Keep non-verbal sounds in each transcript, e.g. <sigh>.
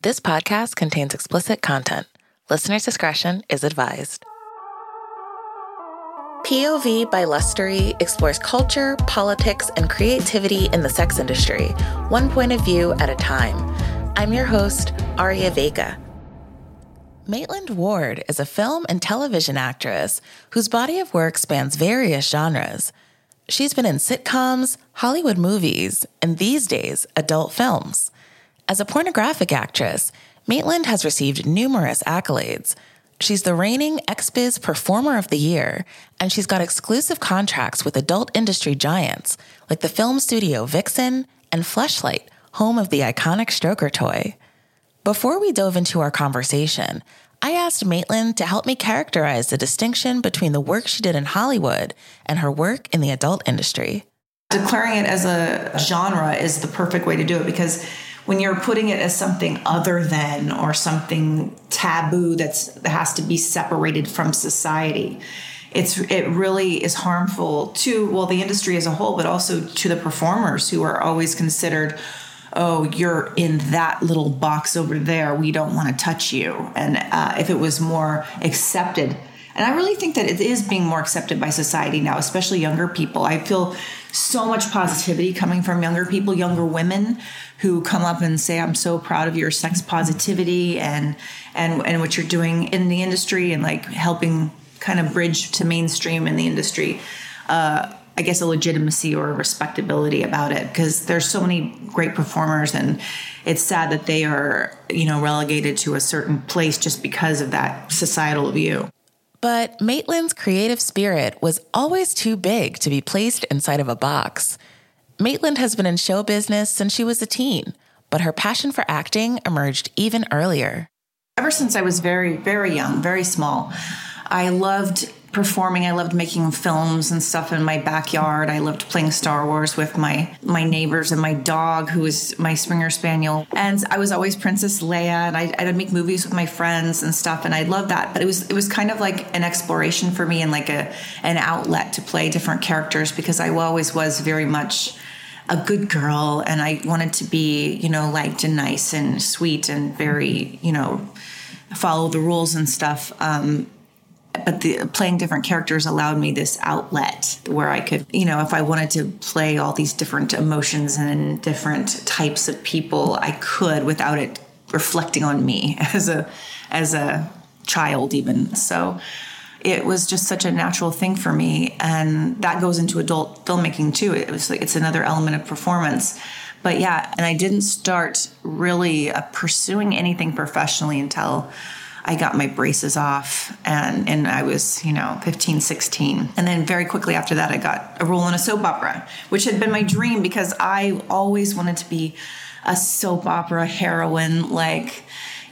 This podcast contains explicit content. Listener's discretion is advised. POV by Lustery explores culture, politics, and creativity in the sex industry, one point of view at a time. I'm your host, Aria Vega. Maitland Ward is a film and television actress whose body of work spans various genres. She's been in sitcoms, Hollywood movies, and these days, adult films. As a pornographic actress, Maitland has received numerous accolades. She's the reigning XBiz Performer of the Year, and she's got exclusive contracts with adult industry giants like the film studio Vixen and Fleshlight, home of the iconic Stroker toy. Before we dove into our conversation, I asked Maitland to help me characterize the distinction between the work she did in Hollywood and her work in the adult industry. Declaring it as a genre is the perfect way to do it because when you're putting it as something other than or something taboo that's that has to be separated from society it's it really is harmful to well the industry as a whole but also to the performers who are always considered oh you're in that little box over there. We don't want to touch you. And uh, if it was more accepted and i really think that it is being more accepted by society now especially younger people. I feel so much positivity coming from younger people, younger women who come up and say, "I'm so proud of your sex positivity and and and what you're doing in the industry and like helping kind of bridge to mainstream in the industry." Uh, I guess a legitimacy or a respectability about it because there's so many great performers and it's sad that they are you know relegated to a certain place just because of that societal view. But Maitland's creative spirit was always too big to be placed inside of a box. Maitland has been in show business since she was a teen, but her passion for acting emerged even earlier. Ever since I was very, very young, very small, I loved performing. I loved making films and stuff in my backyard. I loved playing Star Wars with my my neighbors and my dog, who was my Springer Spaniel. And I was always Princess Leia, and I, I'd make movies with my friends and stuff, and I loved that. But it was it was kind of like an exploration for me and like a an outlet to play different characters because I always was very much a good girl and I wanted to be, you know, liked and nice and sweet and very, you know, follow the rules and stuff. Um, but the playing different characters allowed me this outlet where I could, you know, if I wanted to play all these different emotions and different types of people, I could without it reflecting on me <laughs> as a as a child even. So it was just such a natural thing for me and that goes into adult filmmaking too. It was like it's another element of performance. But yeah, and I didn't start really uh, pursuing anything professionally until I got my braces off and, and I was, you know, 15, 16. And then very quickly after that, I got a role in a soap opera, which had been my dream because I always wanted to be a soap opera heroine like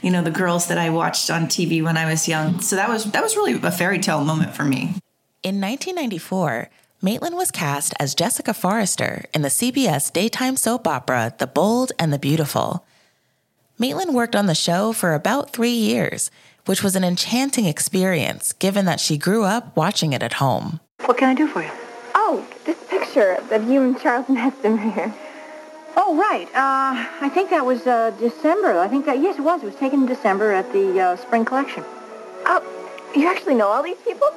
you know the girls that I watched on TV when I was young. So that was that was really a fairy tale moment for me. In 1994, Maitland was cast as Jessica Forrester in the CBS daytime soap opera The Bold and the Beautiful. Maitland worked on the show for about three years, which was an enchanting experience given that she grew up watching it at home. What can I do for you? Oh, this picture of you and Charlton Heston here. Oh, right. Uh, I think that was uh, December. I think that, yes, it was. It was taken in December at the uh, spring collection. Oh, you actually know all these people?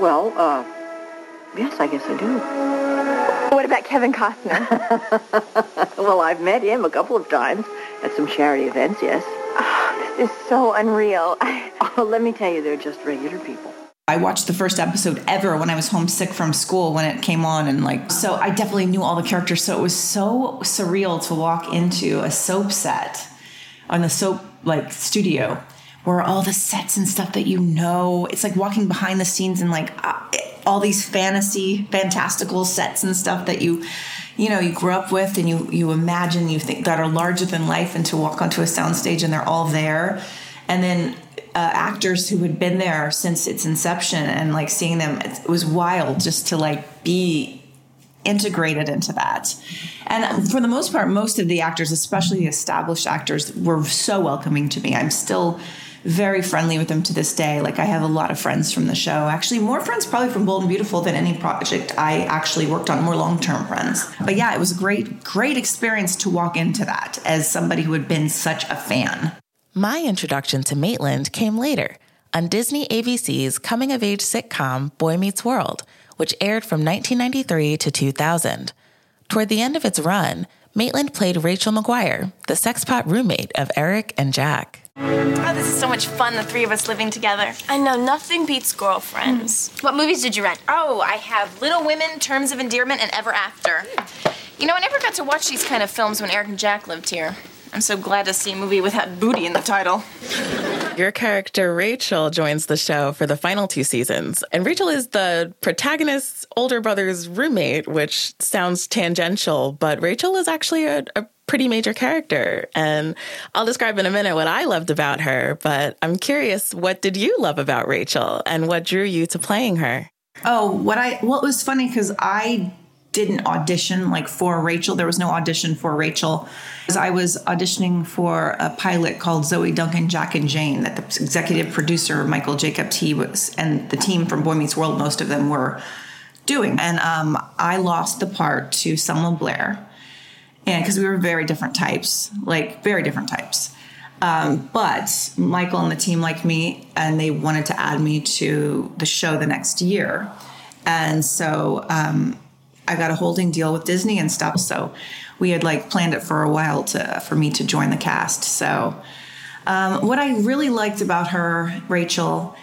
Well, uh, yes, I guess I do. What about Kevin Costner? <laughs> well, I've met him a couple of times at some charity events, yes. Oh, this is so unreal. <laughs> oh, let me tell you, they're just regular people. I watched the first episode ever when I was homesick from school when it came on and like so I definitely knew all the characters. So it was so surreal to walk into a soap set on the soap like studio where all the sets and stuff that you know it's like walking behind the scenes and like uh, all these fantasy fantastical sets and stuff that you you know you grew up with and you you imagine you think that are larger than life and to walk onto a soundstage and they're all there. And then uh, actors who had been there since its inception and like seeing them it was wild just to like be integrated into that. And for the most part most of the actors especially the established actors were so welcoming to me. I'm still very friendly with them to this day. Like i have a lot of friends from the show. Actually more friends probably from bold and beautiful than any project i actually worked on more long-term friends. But yeah it was a great great experience to walk into that as somebody who had been such a fan My introduction to Maitland came later on Disney ABC's coming of age sitcom Boy Meets World, which aired from 1993 to 2000. Toward the end of its run, Maitland played Rachel McGuire, the sexpot roommate of Eric and Jack. Oh, this is so much fun, the three of us living together. I know, nothing beats girlfriends. Hmm. What movies did you rent? Oh, I have Little Women, Terms of Endearment, and Ever After. Hmm. You know, I never got to watch these kind of films when Eric and Jack lived here. I'm so glad to see a movie with that booty in the title. Your character, Rachel, joins the show for the final two seasons. And Rachel is the protagonist's older brother's roommate, which sounds tangential, but Rachel is actually a, a pretty major character. And I'll describe in a minute what I loved about her, but I'm curious, what did you love about Rachel and what drew you to playing her? Oh, what I well, it was funny because I didn't audition like for Rachel. There was no audition for Rachel. I was auditioning for a pilot called Zoe Duncan, Jack and Jane that the executive producer Michael Jacob T was and the team from Boy Meets World, most of them were doing. And um, I lost the part to Selma Blair, and because we were very different types, like very different types. Um, but Michael and the team liked me, and they wanted to add me to the show the next year. And so um, I got a holding deal with Disney and stuff. So we had like planned it for a while to for me to join the cast. So um, what I really liked about her, Rachel,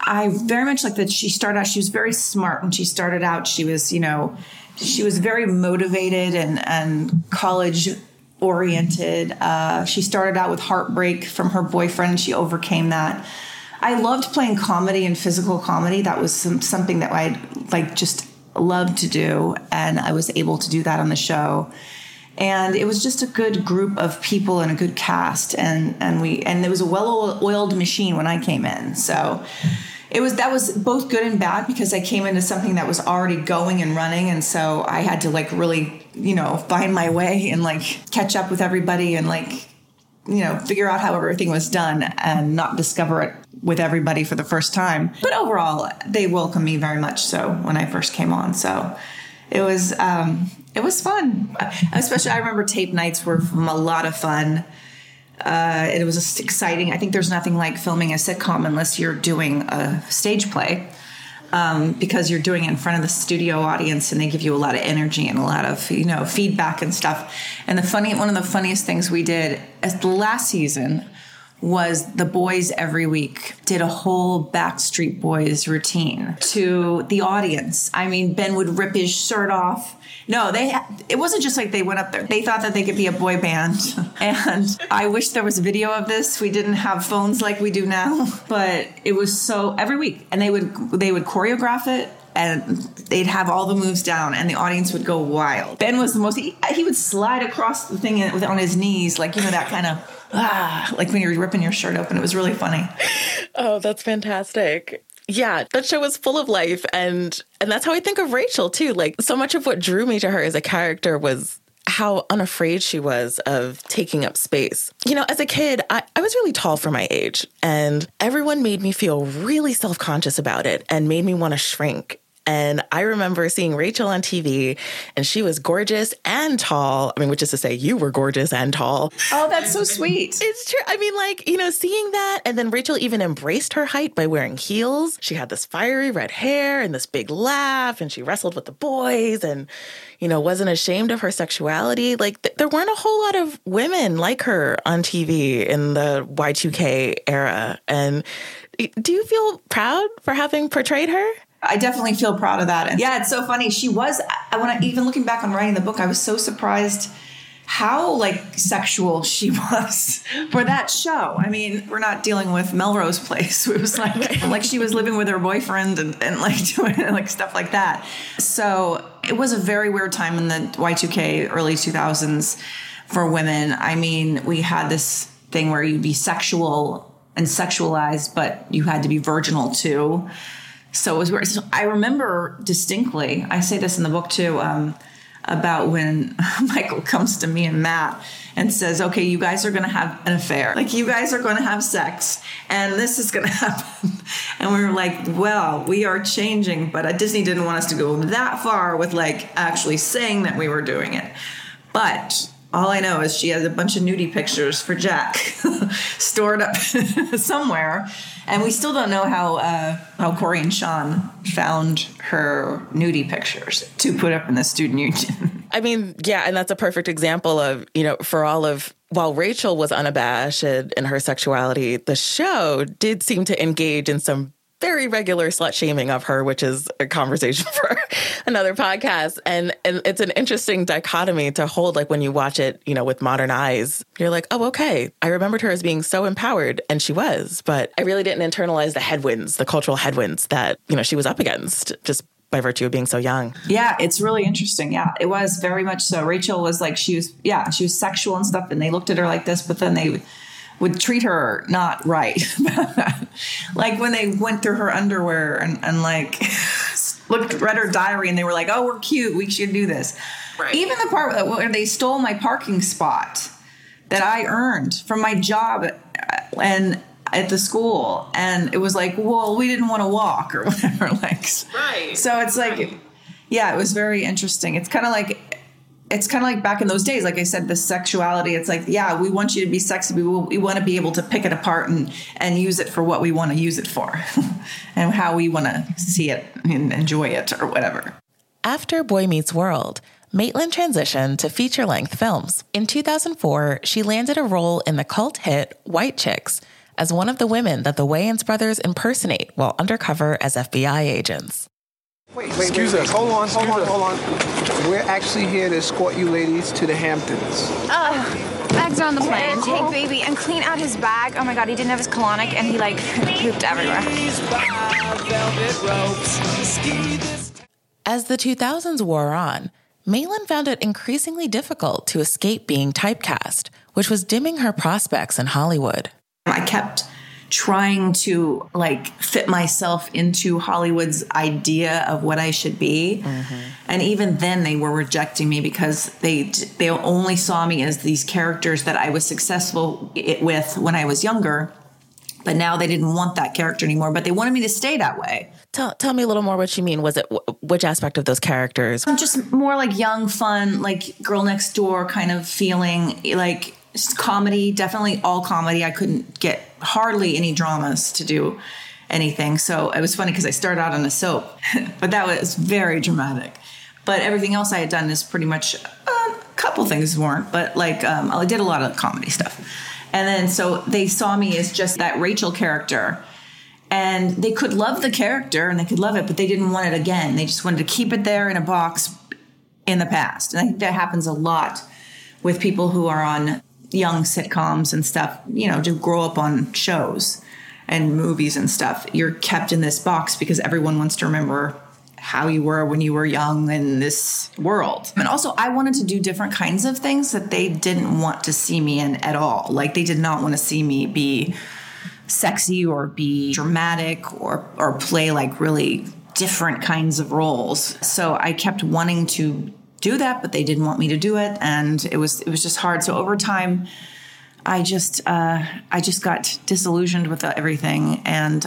I very much like that she started out. She was very smart when she started out. She was, you know, she was very motivated and and college oriented. Uh, she started out with heartbreak from her boyfriend. She overcame that. I loved playing comedy and physical comedy. That was some, something that I like just loved to do, and I was able to do that on the show. And it was just a good group of people and a good cast, and and we and it was a well-oiled machine when I came in. So it was that was both good and bad because I came into something that was already going and running, and so I had to like really you know find my way and like catch up with everybody and like you know figure out how everything was done and not discover it with everybody for the first time. But overall, they welcomed me very much so when I first came on. So it was um, it was fun. Especially, I remember tape nights were a lot of fun. Uh, it was exciting. I think there's nothing like filming a sitcom unless you're doing a stage play. Um, because you're doing it in front of the studio audience and they give you a lot of energy and a lot of you know feedback and stuff. And the funny one of the funniest things we did as the last season was the boys every week did a whole Backstreet Boys routine to the audience. I mean, Ben would rip his shirt off. No, they it wasn't just like they went up there. They thought that they could be a boy band. <laughs> And I wish there was video of this. We didn't have phones like we do now, <laughs> but it was so every week and they would they would choreograph it and they'd have all the moves down and the audience would go wild. Ben was the most he, he would slide across the thing on his knees like you know that kind of ah, like when you're ripping your shirt open. It was really funny. Oh, that's fantastic. Yeah, that show was full of life and and that's how I think of Rachel too. Like so much of what drew me to her as a character was how unafraid she was of taking up space. You know, as a kid, I, I was really tall for my age, and everyone made me feel really self conscious about it and made me want to shrink. And I remember seeing Rachel on TV, and she was gorgeous and tall. I mean, which is to say, you were gorgeous and tall. Oh, that's so sweet. It's true. I mean, like, you know, seeing that, and then Rachel even embraced her height by wearing heels. She had this fiery red hair and this big laugh, and she wrestled with the boys and, you know, wasn't ashamed of her sexuality. Like, th- there weren't a whole lot of women like her on TV in the Y2K era. And do you feel proud for having portrayed her? I definitely feel proud of that. And yeah, it's so funny. She was I when I even looking back on writing the book, I was so surprised how like sexual she <laughs> was for that show. I mean, we're not dealing with Melrose Place. <laughs> It was like like she was living with her boyfriend and, and like <laughs> doing like stuff like that. So it was a very weird time in the Y2K early 2000s for women. I mean, we had this thing where you'd be sexual and sexualized, but you had to be virginal too. So it was weird. So I remember distinctly, I say this in the book too, um, about when <laughs> Michael comes to me and Matt and says, okay, you guys are going to have an affair. Like, you guys are going to have sex, and this is going <laughs> to happen. and we were like, well, we are changing, but uh, Disney didn't want us to go that far with like actually saying that we were doing it. But All I know is she has a bunch of nudie pictures for Jack <laughs> stored up <laughs> somewhere, and we still don't know how uh, how Cory and Shawn found her nudie pictures to put up in the student union. <laughs> I mean, yeah, and that's a perfect example of, you know, for all of while Rachel was unabashed in her sexuality, the show did seem to engage in some very regular slut shaming of her, which is a conversation <laughs> for another podcast. And and it's an interesting dichotomy to hold like when you watch it, you know, with modern eyes. You're like, "Oh, okay. I remembered her as being so empowered and she was, but I really didn't internalize the headwinds, the cultural headwinds that, you know, she was up against just by virtue of being so young. Yeah, it's really interesting. Yeah, it was very much so. Rachel was like she was yeah, she was sexual and stuff and they looked at her like this, but then they would treat her not right. <laughs> like when they went through her underwear and, and like <laughs> looked read her diary and they were like, "Oh, we're cute. We should do this." Right. Even the part where they stole my parking spot that I earned from my job uh, and at the school, and it was like, "Well, we didn't want to walk or <laughs> whatever." like, right. So it's like, right. yeah, it was very interesting. It's kind of like it's kind of like back in those days like i said the sexuality it's like yeah we want you to be sexy we, we want to be able to pick it apart and and use it for what we want to use it for <laughs> and how we want to see it and enjoy it or whatever after boy meets world Maitland transitioned to feature length films. In 2004, she landed a role in the cult hit White Chicks as one of the women that the Wayans brothers impersonate while undercover as FBI agents. Wait, wait, Excuse wait, us. Hold on, hold on, hold on. We're actually here to escort you ladies to the Hamptons. Uh, bags are on the plane. Take baby and clean out his bag. Oh my god, he didn't have his colonic and he like <laughs> pooped everywhere. As the 2000s wore on, Maitland found it increasingly difficult to escape being typecast, which was dimming her prospects in Hollywood. I kept trying to like fit myself into Hollywood's idea of what I should be. Mm-hmm. And even then they were rejecting me because they they only saw me as these characters that I was successful with when I was younger. But now they didn't want that character anymore, but they wanted me to stay that way. Tell, tell me a little more what you mean. Was it which aspect of those characters? Just more like young, fun, like girl next door kind of feeling, like comedy, definitely all comedy. I couldn't get hardly any dramas to do anything. So it was funny because I started out on a soap, <laughs> but that was very dramatic. But everything else I had done is pretty much a couple things weren't, but like um, I did a lot of comedy stuff. And then so they saw me as just that Rachel character. And they could love the character and they could love it, but they didn't want it again. They just wanted to keep it there in a box in the past. And I think that happens a lot with people who are on young sitcoms and stuff, you know, to grow up on shows and movies and stuff, you're kept in this box because everyone wants to remember how you were when you were young in this world. And also, I wanted to do different kinds of things that they didn't want to see me in at all. Like, they did not want to see me be sexy or be dramatic or, or play like really different kinds of roles. So I kept wanting to do that, but they didn't want me to do it, and it was it was just hard. So over time, I just uh, I just got disillusioned with everything, and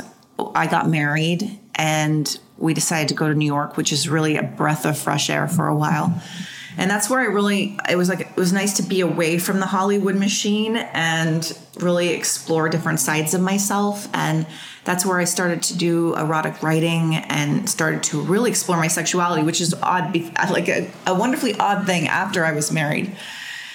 I got married, and we decided to go to New York, which is really a breath of fresh air for a while. And that's where I really it was like it was nice to be away from the Hollywood machine and really explore different sides of myself and that's where I started to do erotic writing and started to really explore my sexuality, which is odd, <laughs> like a, a wonderfully odd thing after I was married.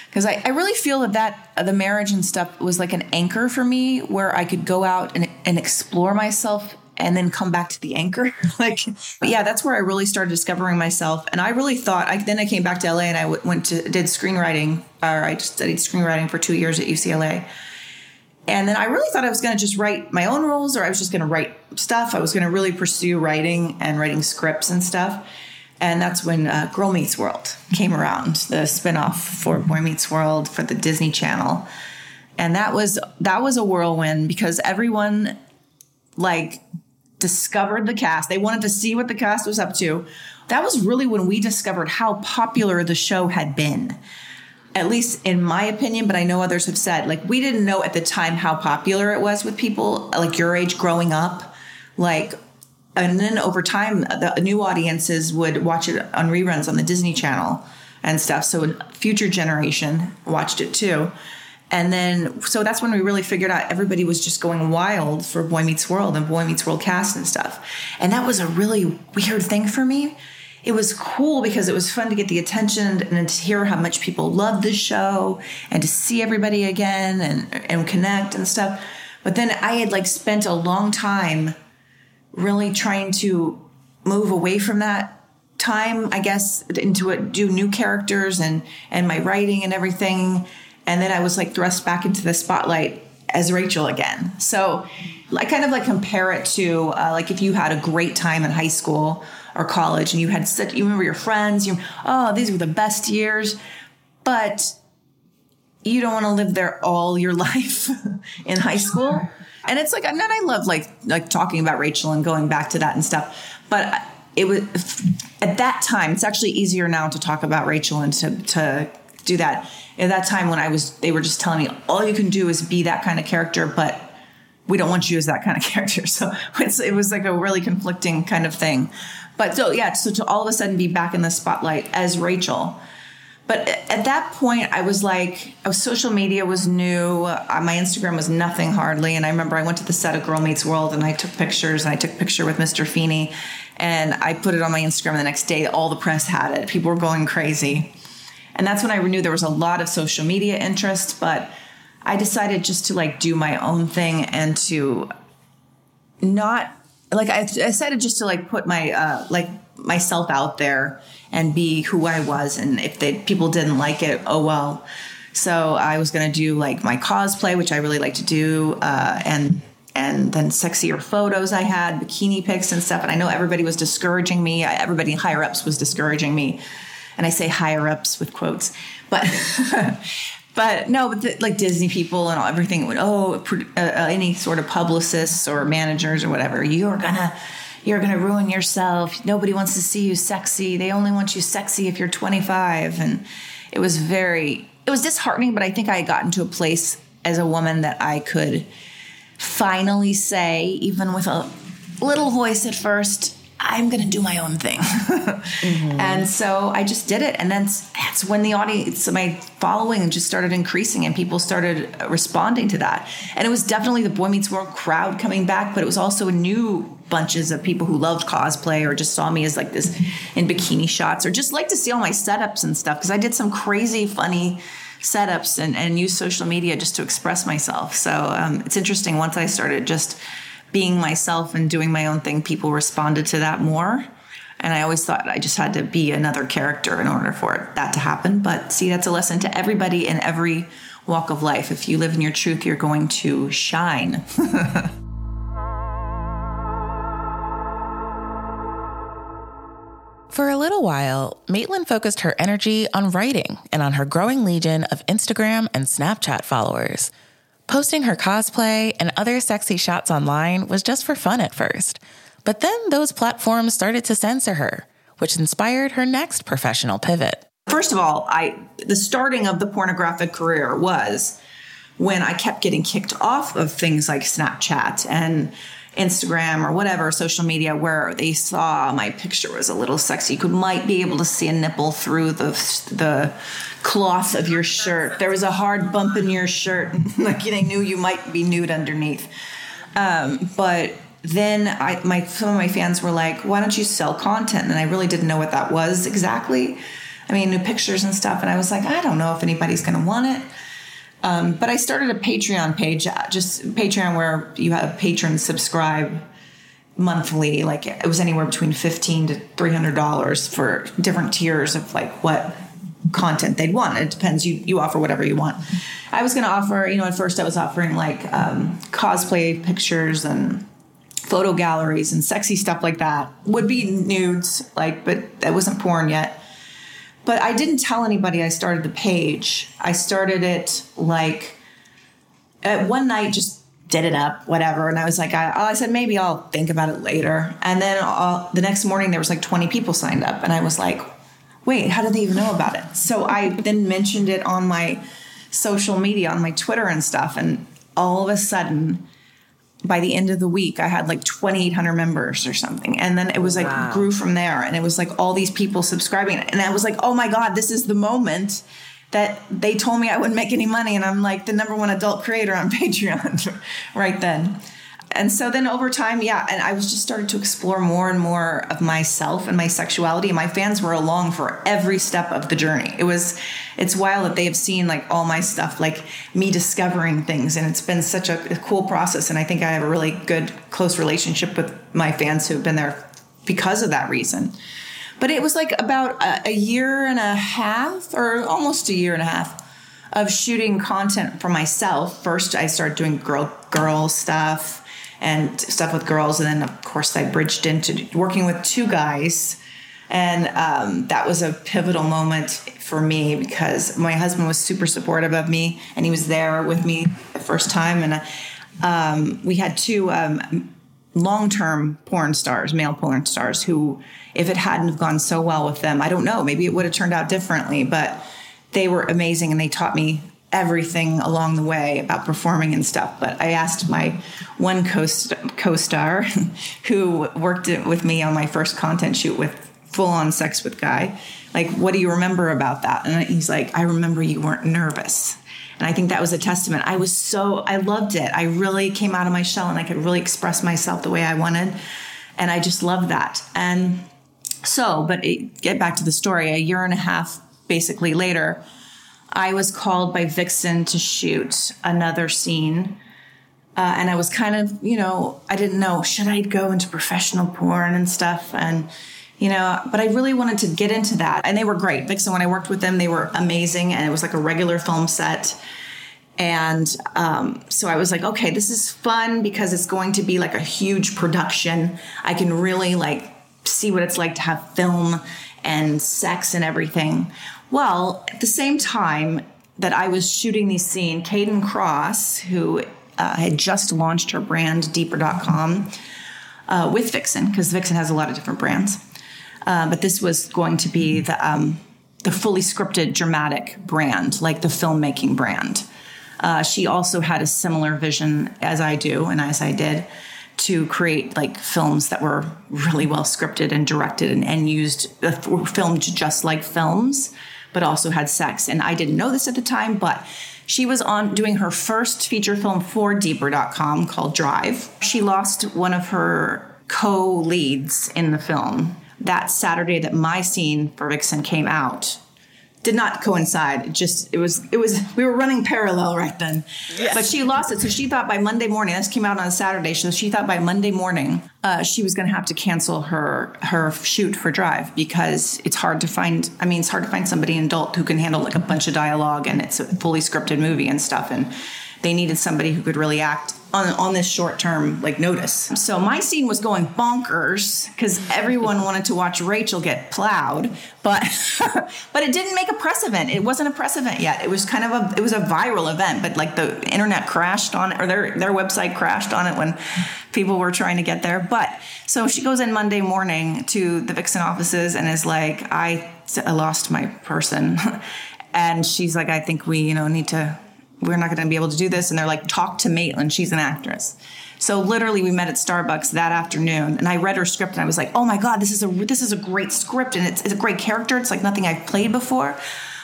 Because I, I really feel that, that uh, the marriage and stuff was like an anchor for me where I could go out and, and explore myself and then come back to the anchor. <laughs> like, yeah, that's where I really started discovering myself. And I really thought, I, then I came back to LA and I w- went to, did screenwriting, or I studied screenwriting for two years at UCLA. And then I really thought I was going to just write my own roles or I was just going to write stuff. I was going to really pursue writing and writing scripts and stuff. And that's when uh, Girl Meets World came around, the spinoff for Boy Meets World for the Disney Channel. And that was that was a whirlwind because everyone like discovered the cast. They wanted to see what the cast was up to. That was really when we discovered how popular the show had been at least in my opinion, but I know others have said, like, we didn't know at the time how popular it was with people like your age growing up. Like, and then over time, the new audiences would watch it on reruns on the Disney Channel and stuff. So future generation watched it too. And then, so that's when we really figured out everybody was just going wild for Boy Meets World and Boy Meets World cast and stuff. And that was a really weird thing for me. It was cool because it was fun to get the attention and to hear how much people loved the show and to see everybody again and, and connect and stuff. But then I had like spent a long time really trying to move away from that time, I guess, into do new characters and and my writing and everything and then I was like thrust back into the spotlight as Rachel again. So I kind of like compare it to uh, like if you had a great time in high school or college and you had such you remember your friends, you oh these were the best years, but you don't want to live there all your <laughs> life in high school. And it's like, and I love like like talking about Rachel and going back to that and stuff. But it was at that time. It's actually easier now to talk about Rachel and to to do that at that time when I was, they were just telling me all you can do is be that kind of character, but we don't want you as that kind of <laughs> character. So it was like a really conflicting kind of thing. But so yeah, so to all of a sudden be back in the spotlight as Rachel. But at that point, I was like, oh, social media was new. Uh, my Instagram was nothing hardly. And I remember I went to the set of Girl Meets World and I took pictures and I took a picture with Mr. Feeney and I put it on my Instagram the next day. All the press had it. People were going crazy. And that's when I knew there was a lot of social media interest, but I decided just to like do my own thing and to not like I, decided just to like put my uh like myself out there and be who I was and if they people didn't like it, oh well. So I was going to do like my cosplay, which I really like to do uh and and then sexier photos I had, bikini pics and stuff. And I know everybody was discouraging me. Everybody higher ups was discouraging me and I say higher ups with quotes, but <laughs> but no, but the, like Disney people and all, everything would oh uh, any sort of publicists or managers or whatever you're gonna you're gonna ruin yourself. Nobody wants to see you sexy. They only want you sexy if you're 25, and it was very it was disheartening. But I think I had gotten to a place as a woman that I could finally say, even with a little voice at first, I'm going to do my own thing. mm-hmm. And so I just did it. And then that's when the audience, my following just started increasing and people started responding to that. And it was definitely the Boy Meets World crowd coming back, but it was also new bunches of people who loved cosplay or just saw me as like this in bikini shots or just like to see all my setups and stuff because I did some crazy, funny setups and, and use social media just to express myself. So um, it's interesting once I started just being myself and doing my own thing, people responded to that more. And I always thought I just had to be another character in order for that to happen. But see, that's a lesson to everybody in every walk of life. If you live in your truth, you're going to shine. <laughs> For a little while, Maitland focused her energy on writing and on her growing legion of Instagram and Snapchat followers. Posting her cosplay and other sexy shots online was just for fun at first. But then those platforms started to censor her, which inspired her next professional pivot. First of all, I the starting of the pornographic career was when I kept getting kicked off of things like Snapchat and Instagram or whatever social media where they saw my picture was a little sexy. You could might be able to see a nipple through the the cloth of your shirt. There was a hard bump in your shirt, <laughs> like they knew you might be nude underneath. Um, but then I, my some of my fans were like, "Why don't you sell content?" And I really didn't know what that was exactly. I mean, new pictures and stuff, and I was like, I don't know if anybody's going to want it. Um, but I started a Patreon page, uh, just Patreon where you have patrons subscribe monthly. Like it was anywhere between fifteen to three hundred dollars for different tiers of like what content they'd want. It depends. You you offer whatever you want. I was going to offer. You know, at first I was offering like um, cosplay pictures and photo galleries and sexy stuff like that. Would be nudes, like, but that wasn't porn yet but I didn't tell anybody I started the page. I started it like at one night, just did it up, whatever. And I was like, I, I said, maybe I'll think about it later. And then uh, the next morning, there was like 20 people signed up. And I was like, wait, how did they even know about it? So I then mentioned it on my social media, on my Twitter and stuff. And all of a sudden, by the end of the week, I had like 2,800 members or something. And then it was like Wow. grew from there. And it was like all these people subscribing. And I was like, oh my God, this is the moment that they told me I wouldn't make any money. And I'm like the number one adult creator on <laughs> Patreon right then. And so then over time, yeah, and I was just started to explore more and more of myself and my sexuality. My fans were along for every step of the journey. It was, it's wild that they have seen like all my stuff, like me discovering things. And it's been such a, a cool process. And I think I have a really good, close relationship with my fans who have been there because of that reason. But it was like about a, a year and a half, or almost a year and a half, of shooting content for myself. First, I started doing girl girl stuff and stuff with girls, and then of course I bridged into working with two guys, and um, that was a pivotal moment for me because my husband was super supportive of me, and he was there with me the first time, and uh, um, we had two. Um, long-term porn stars, male porn stars, who, if it hadn't have gone so well with them, I don't know, maybe it would have turned out differently. But they were amazing, and they taught me everything along the way about performing and stuff. But I asked my one co co-star, <laughs> who worked with me on my first content shoot with full-on sex with guy, like, what do you remember about that? And he's like, I remember you weren't nervous. And I think that was a testament. I was so, I loved it. I really came out of my shell and I could really express myself the way I wanted. And I just loved that. And so, but it, get back to the story, a year and a half basically later, I was called by Vixen to shoot another scene. Uh, and I was kind of, you know, I didn't know, should I go into professional porn and stuff? And, you know, but I really wanted to get into that. And they were great. Vixen, when I worked with them, they were amazing. And it was like a regular film set. And um, so I was like, okay, this is fun because it's going to be like a huge production. I can really like see what it's like to have film and sex and everything. Well, at the same time that I was shooting these scene, Kayden Kross, who uh, had just launched her brand, Deeper.com, uh, with Vixen, because Vixen has a lot of different brands. Uh, but this was going to be the um, the fully scripted dramatic brand, like the filmmaking brand. Uh, she also had a similar vision as I do, and as I did, to create like films that were really well scripted and directed and, and used uh, filmed just like films, but also had sex. And I didn't know this at the time, but she was on doing her first feature film for Deeper.com called Drive. She lost one of her co-leads in the film that Saturday that my scene for Vixen came out did not coincide. It just it was it was we were running parallel right then. But she lost it, so she thought by Monday morning. This came out on a Saturday, so she thought by Monday morning uh, she was going to have to cancel her her shoot for Drive because it's hard to find. I mean, it's hard to find somebody an adult who can handle like a bunch of dialogue and it's a fully scripted movie and stuff. And they needed somebody who could really act on, on this short term like notice. So my scene was going bonkers because everyone <laughs> wanted to watch Rachel get plowed, but <laughs> but it didn't make a press event. It wasn't a press event yet. It was kind of a it was a viral event, but like the internet crashed on it or their their website crashed on it when people were trying to get there. But so she goes in Monday morning to the Vixen offices and is like, I, I lost my person. <laughs> and she's like, I think we, you know, need to we're not going to be able to do this. And they're like, talk to Maitland. She's an actress. So literally, we met at Starbucks that afternoon, and I read her script, and I was like, "Oh my god, this is a this is a great script, and it's, it's a great character. It's like nothing I've played before."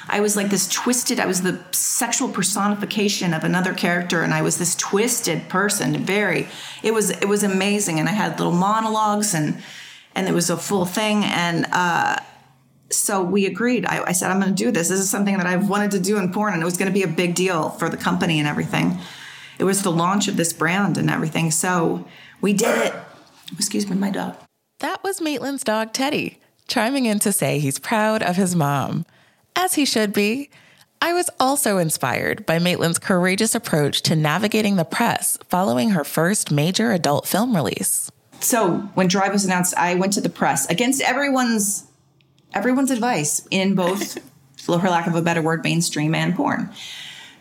I was like this twisted. I was the sexual personification of another character, and I was this twisted person. Very, it was it was amazing, and I had little monologues, and and it was a full thing, and. uh so we agreed. I, I said, I'm going to do this. This is something that I've wanted to do in porn, and it was going to be a big deal for the company and everything. It was the launch of this brand and everything. So we did it. Excuse me, my dog. That was Maitland's dog, Teddy, chiming in to say he's proud of his mom, as he should be. I was also inspired by Maitland's courageous approach to navigating the press following her first major adult film release. So when Drive was announced, I went to the press against everyone's everyone's advice in both, <laughs> for lack of a better word, mainstream and porn.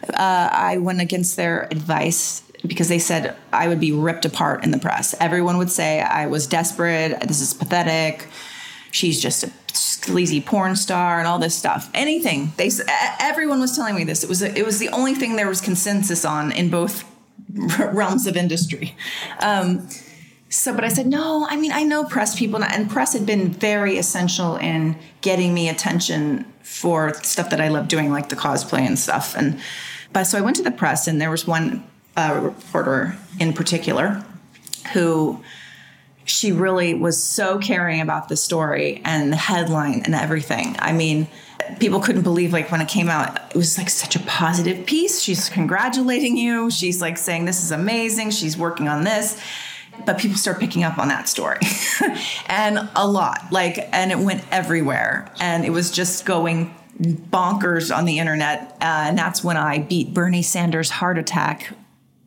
Uh, I went against their advice because they said I would be ripped apart in the press. Everyone would say I was desperate. This is pathetic. She's just a sleazy porn star and all this stuff. Anything they everyone was telling me this. It was it was the only thing there was consensus on in both <laughs> realms of industry. Um, so, but I said, no, I mean, I know press people, and press had been very essential in getting me attention for stuff that I love doing, like the cosplay and stuff. And, but so I went to the press, and there was one uh, reporter in particular who she really was so caring about the story and the headline and everything. I mean, people couldn't believe like when it came out it was like such a positive piece she's congratulating you she's like saying this is amazing she's working on this but people start picking up on that story <laughs> and a lot like and it went everywhere and it was just going bonkers on the internet uh, and that's when i beat bernie sanders heart attack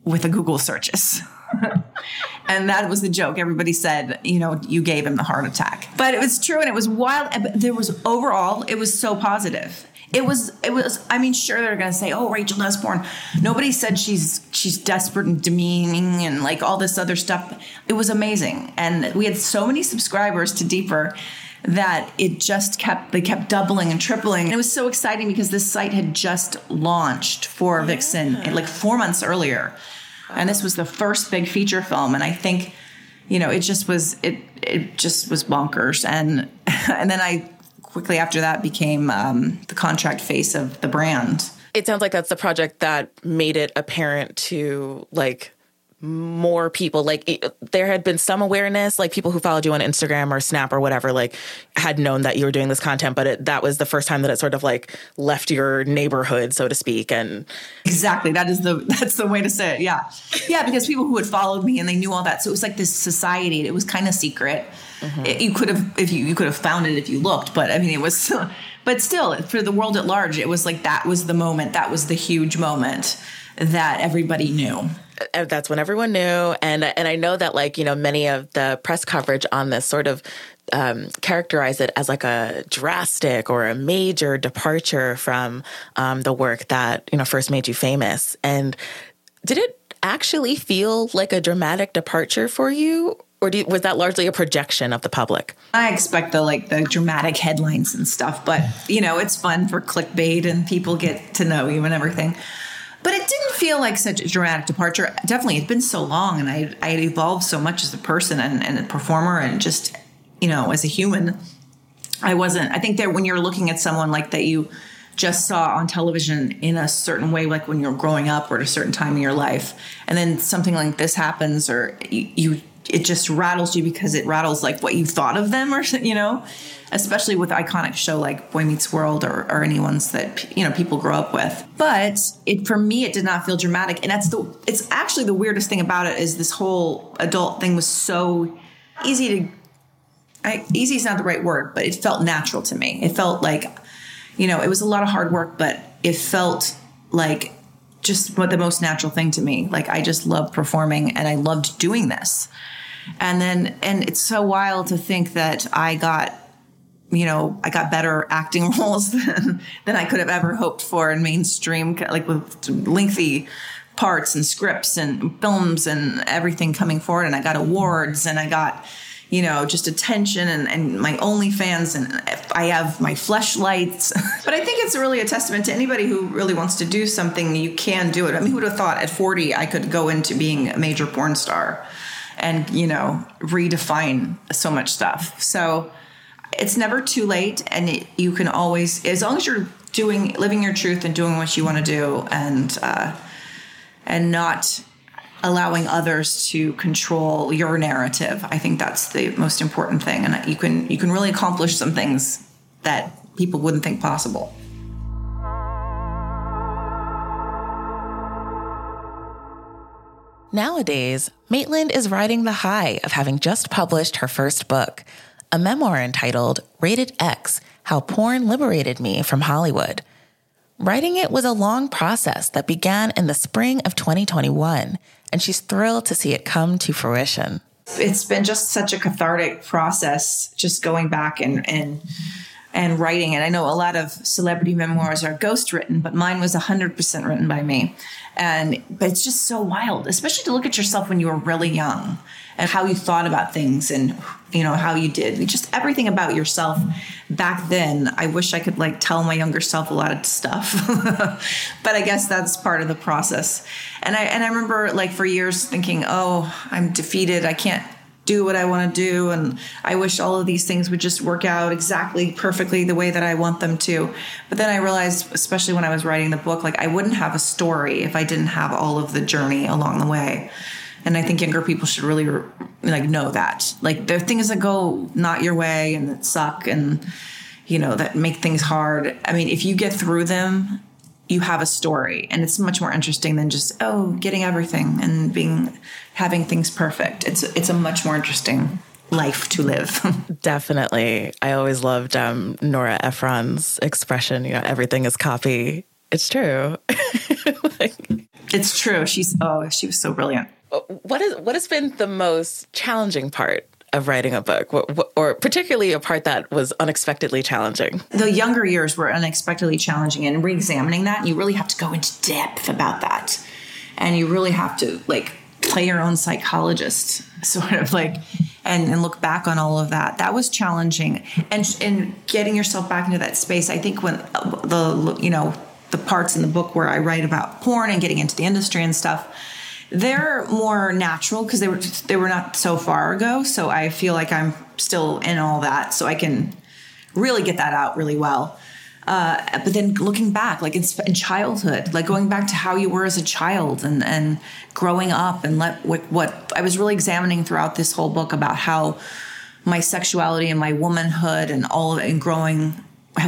with a google searches <laughs> and that was the joke. Everybody said, you know, you gave him the heart attack. But it was true and it was wild. There was overall, it was so positive. It was, it was, I mean, sure, they're going to say, oh, Rachel Nussbaum. Nobody said she's, she's desperate and demeaning and like all this other stuff. It was amazing. And we had so many subscribers to Deeper that it just kept they kept doubling and tripling. And it was so exciting because this site had just launched for oh, Vixen like four months earlier and this was the first big feature film and i think you know it just was it it just was bonkers and <laughs> and then i quickly after that became um, the contract face of the brand. It sounds like that's the project that made it apparent to like more people like it, there had been some awareness like people who followed you on instagram or snap or whatever like had known that you were doing this content but it, that was the first time that it sort of like left your neighborhood so to speak and exactly. That is the <laughs> that's the way to say it. Yeah. Yeah because people who had followed me and they knew all that. So it was like this society. It was kind of secret. Mm-hmm. it, you could have if you you could have found it if you looked but i mean it was but still for the world at large it was like that was the moment. That was the huge moment that everybody knew that's when everyone knew and and I know that like you know many of the press coverage on this sort of um, characterize it as like a drastic or a major departure from um, the work that you know first made you famous and did it actually feel like a dramatic departure for you or you, was that largely a projection of the public? I expect the like the dramatic headlines and stuff, but you know it's fun for clickbait and people get to know you and everything. But it didn't feel like such a dramatic departure. Definitely, it's been so long, and I I had evolved so much as a person and, and a performer, and just you know as a human. I wasn't. I think that when you're looking at someone like that, you just saw on television in a certain way, like when you're growing up or at a certain time in your life, and then something like this happens, or you, you it just rattles you because it rattles like what you thought of them, or <laughs> you know especially with iconic show like Boy Meets World or, or any ones that you know people grow up with. But it for me, it did not feel dramatic, and that's the. It's actually the weirdest thing about it is this whole adult thing was so easy to. I, easy is not the right word, but it felt natural to me. It felt like, you know, it was a lot of hard work, but it felt like just what the most natural thing to me. Like I just loved performing and I loved doing this. And then, and it's so wild to think that I got you know, I got better acting <laughs> roles than, than I could have ever hoped for in mainstream, like with lengthy parts and scripts and films and everything coming forward. And I got awards and I got, you know, just attention and, and my OnlyFans and I have my Fleshlights. <laughs> but I think it's really a testament to anybody who really wants to do something, you can do it. I mean, who would have thought at 40 I could go into being a major porn star and, you know, redefine so much stuff. So, it's never too late and it, you can always as long as you're doing living your truth and doing what you want to do and uh, and not allowing others to control your narrative i think that's the most important thing and you can you can really accomplish some things that people wouldn't think possible Nowadays, Maitland is riding the high of having just published her first book, a memoir entitled Rated X How Porn Liberated Me from Hollywood. Writing it was a long process that began in the spring of 2021, and she's thrilled to see it come to fruition. It's been just such a cathartic process, just going back and, and and writing it. I know a lot of celebrity memoirs are ghost written, but mine was 100% written by me. And but it's just so wild, especially to look at yourself when you were really young and how you thought about things and you know how you did. Just everything about yourself back then i wish i could like tell my younger self a lot of stuff. <laughs> But i guess that's part of the process. And i and i remember like for years thinking oh i'm defeated. I can't do what I want to do. And I wish all of these things would just work out exactly perfectly the way that I want them to. But then I realized, especially when I was writing the book, like I wouldn't have a story if I didn't have all of the journey along the way. And I think younger people should really like know that. Like there are things that go not your way and that suck and you know that make things hard. I mean, if you get through them you have a story and it's much more interesting than just oh getting everything and being having things perfect. It's it's a much more interesting life to live. <laughs> Definitely. I always loved um, nora ephron's expression you know everything is copy. It's true. <laughs> Like, it's true. She's oh she was so brilliant. what is what has been the most challenging part of writing a book, or particularly a part that was unexpectedly challenging? The younger years were unexpectedly challenging, and re-examining that, you really have to go into depth about that, and you really have to like play your own psychologist, <laughs> sort of like, and, and look back on all of that. That was challenging, and and getting yourself back into that space. I think when the you know the parts in the book where I write about porn and getting into the industry and stuff they're more natural because they were they were not so far ago. So I feel like I'm still in all that, so I can really get that out really well. Uh, but then looking back, like in, in, childhood, like going back to how you were as a child and and growing up, and let what, what I was really examining throughout this whole book about how my sexuality and my womanhood and all of it and growing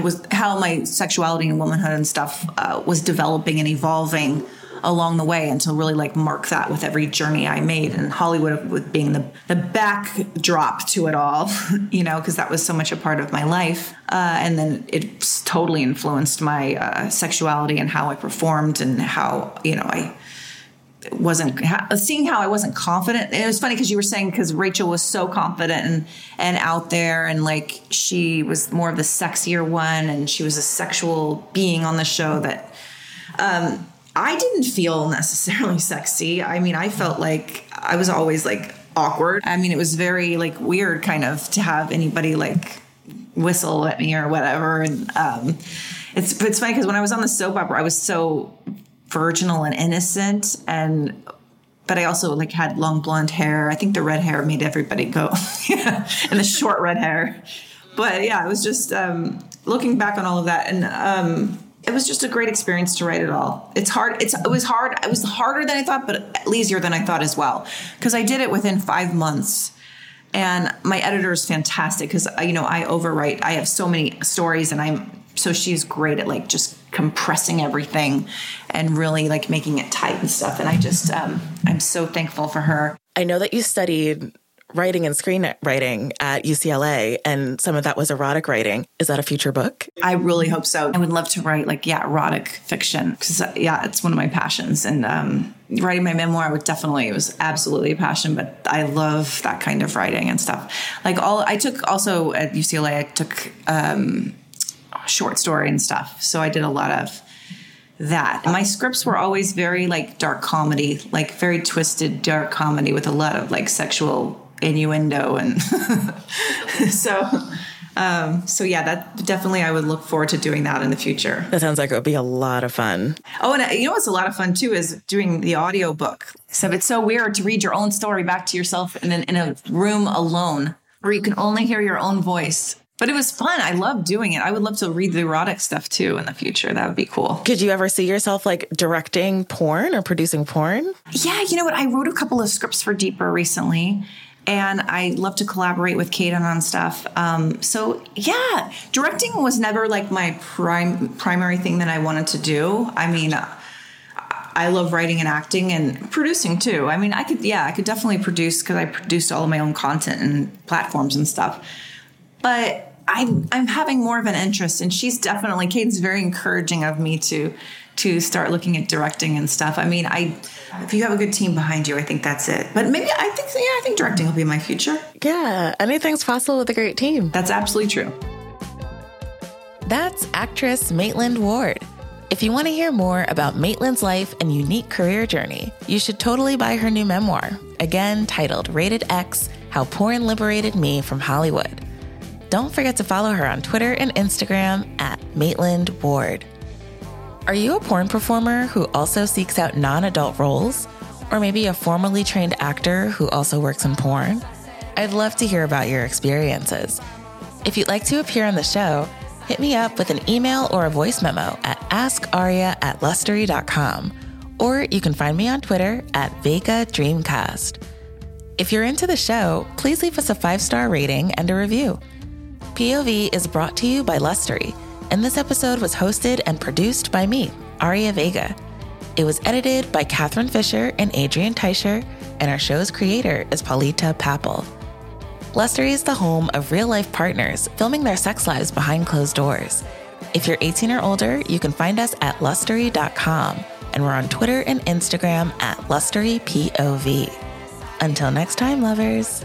was how my sexuality and womanhood and stuff uh, was developing and evolving along the way and to really like mark that with every journey I made and Hollywood with being the, the backdrop to it all, <laughs> you know, because that was so much a part of my life. Uh, and then it totally influenced my uh, sexuality and how I performed and how, you know, I wasn't seeing how I wasn't confident. It was funny because you were saying because Rachel was so confident and and out there and like she was more of the sexier one and she was a sexual being on the show that um I didn't feel necessarily sexy. I mean, I felt like I was always like awkward. I mean, it was very like weird kind of to have anybody like whistle at me or whatever. And um, it's it's funny because when I was on the soap opera, I was so virginal and innocent, and but I also like had long blonde hair. I think the red hair made everybody go, <laughs> and the short red hair. But yeah, it was just um, looking back on all of that and. Um, it was just a great experience to write it all. It's hard. It's it was hard. It was harder than I thought, but easier than I thought as well. Because I did it within five months, and my editor is fantastic. Because you know I overwrite. I have so many stories, and I'm so she's great at like just compressing everything and really like making it tight and stuff. And I just um, I'm so thankful for her. I know that you studied writing and screenwriting at UCLA, and some of that was erotic writing. Is that a future book? I really hope so. I would love to write like yeah, erotic fiction because uh, yeah, it's one of my passions. And um, writing my memoir would definitely it was absolutely a passion. But I love that kind of writing and stuff. Like all I took also at UCLA, I took um, short story and stuff. So I did a lot of that. My scripts were always very like dark comedy, like very twisted dark comedy with a lot of like sexual innuendo and <laughs> so um, so yeah that definitely i would look forward to doing that in the future that sounds like it would be a lot of fun oh and uh, you know what's a lot of fun too is doing the audio book so it's so weird to read your own story back to yourself in, an, in a room alone where you can only hear your own voice but it was fun. I love doing it. I would love to read the erotic stuff too in the future. That would be cool. Could you ever see yourself like directing porn or producing porn? Yeah, you know what? I wrote a couple of scripts for Deeper recently, and I love to collaborate with Kayden on stuff. Um, so yeah, directing was never like my prime primary thing that I wanted to do. I mean, I love writing and acting and producing too. I mean, I could yeah, I could definitely produce because I produced all of my own content and platforms and stuff. But I'm I'm having more of an interest, and she's definitely Kayden's very encouraging of me to to start looking at directing and stuff. I mean, I if you have a good team behind you, I think that's it. But maybe I think yeah, I think directing will be my future. Yeah, anything's possible with a great team. That's absolutely true. That's actress Maitland Ward. If you want to hear more about Maitland's life and unique career journey, you should totally buy her new memoir, again titled Rated X How Porn Liberated Me from Hollywood. Don't forget to follow her on Twitter and Instagram at Maitland Ward. Are you a porn performer who also seeks out non adult roles? Or maybe a formerly trained actor who also works in porn? I'd love to hear about your experiences. If you'd like to appear on the show, hit me up with an email or a voice memo at askaria at lustery.com. Or you can find me on Twitter at Vega Dreamcast. If you're into the show, please leave us a five star rating and a review. POV is brought to you by Lustery, and this episode was hosted and produced by me, Aria Vega. It was edited by Katherine Fisher and Adrian Teicher, and our show's creator is Paulita Pappel. Lustery is the home of real life partners filming their sex lives behind closed doors. If you're 18 or older, you can find us at lustery.com, and we're on Twitter and Instagram at lusterypov. Until next time, lovers.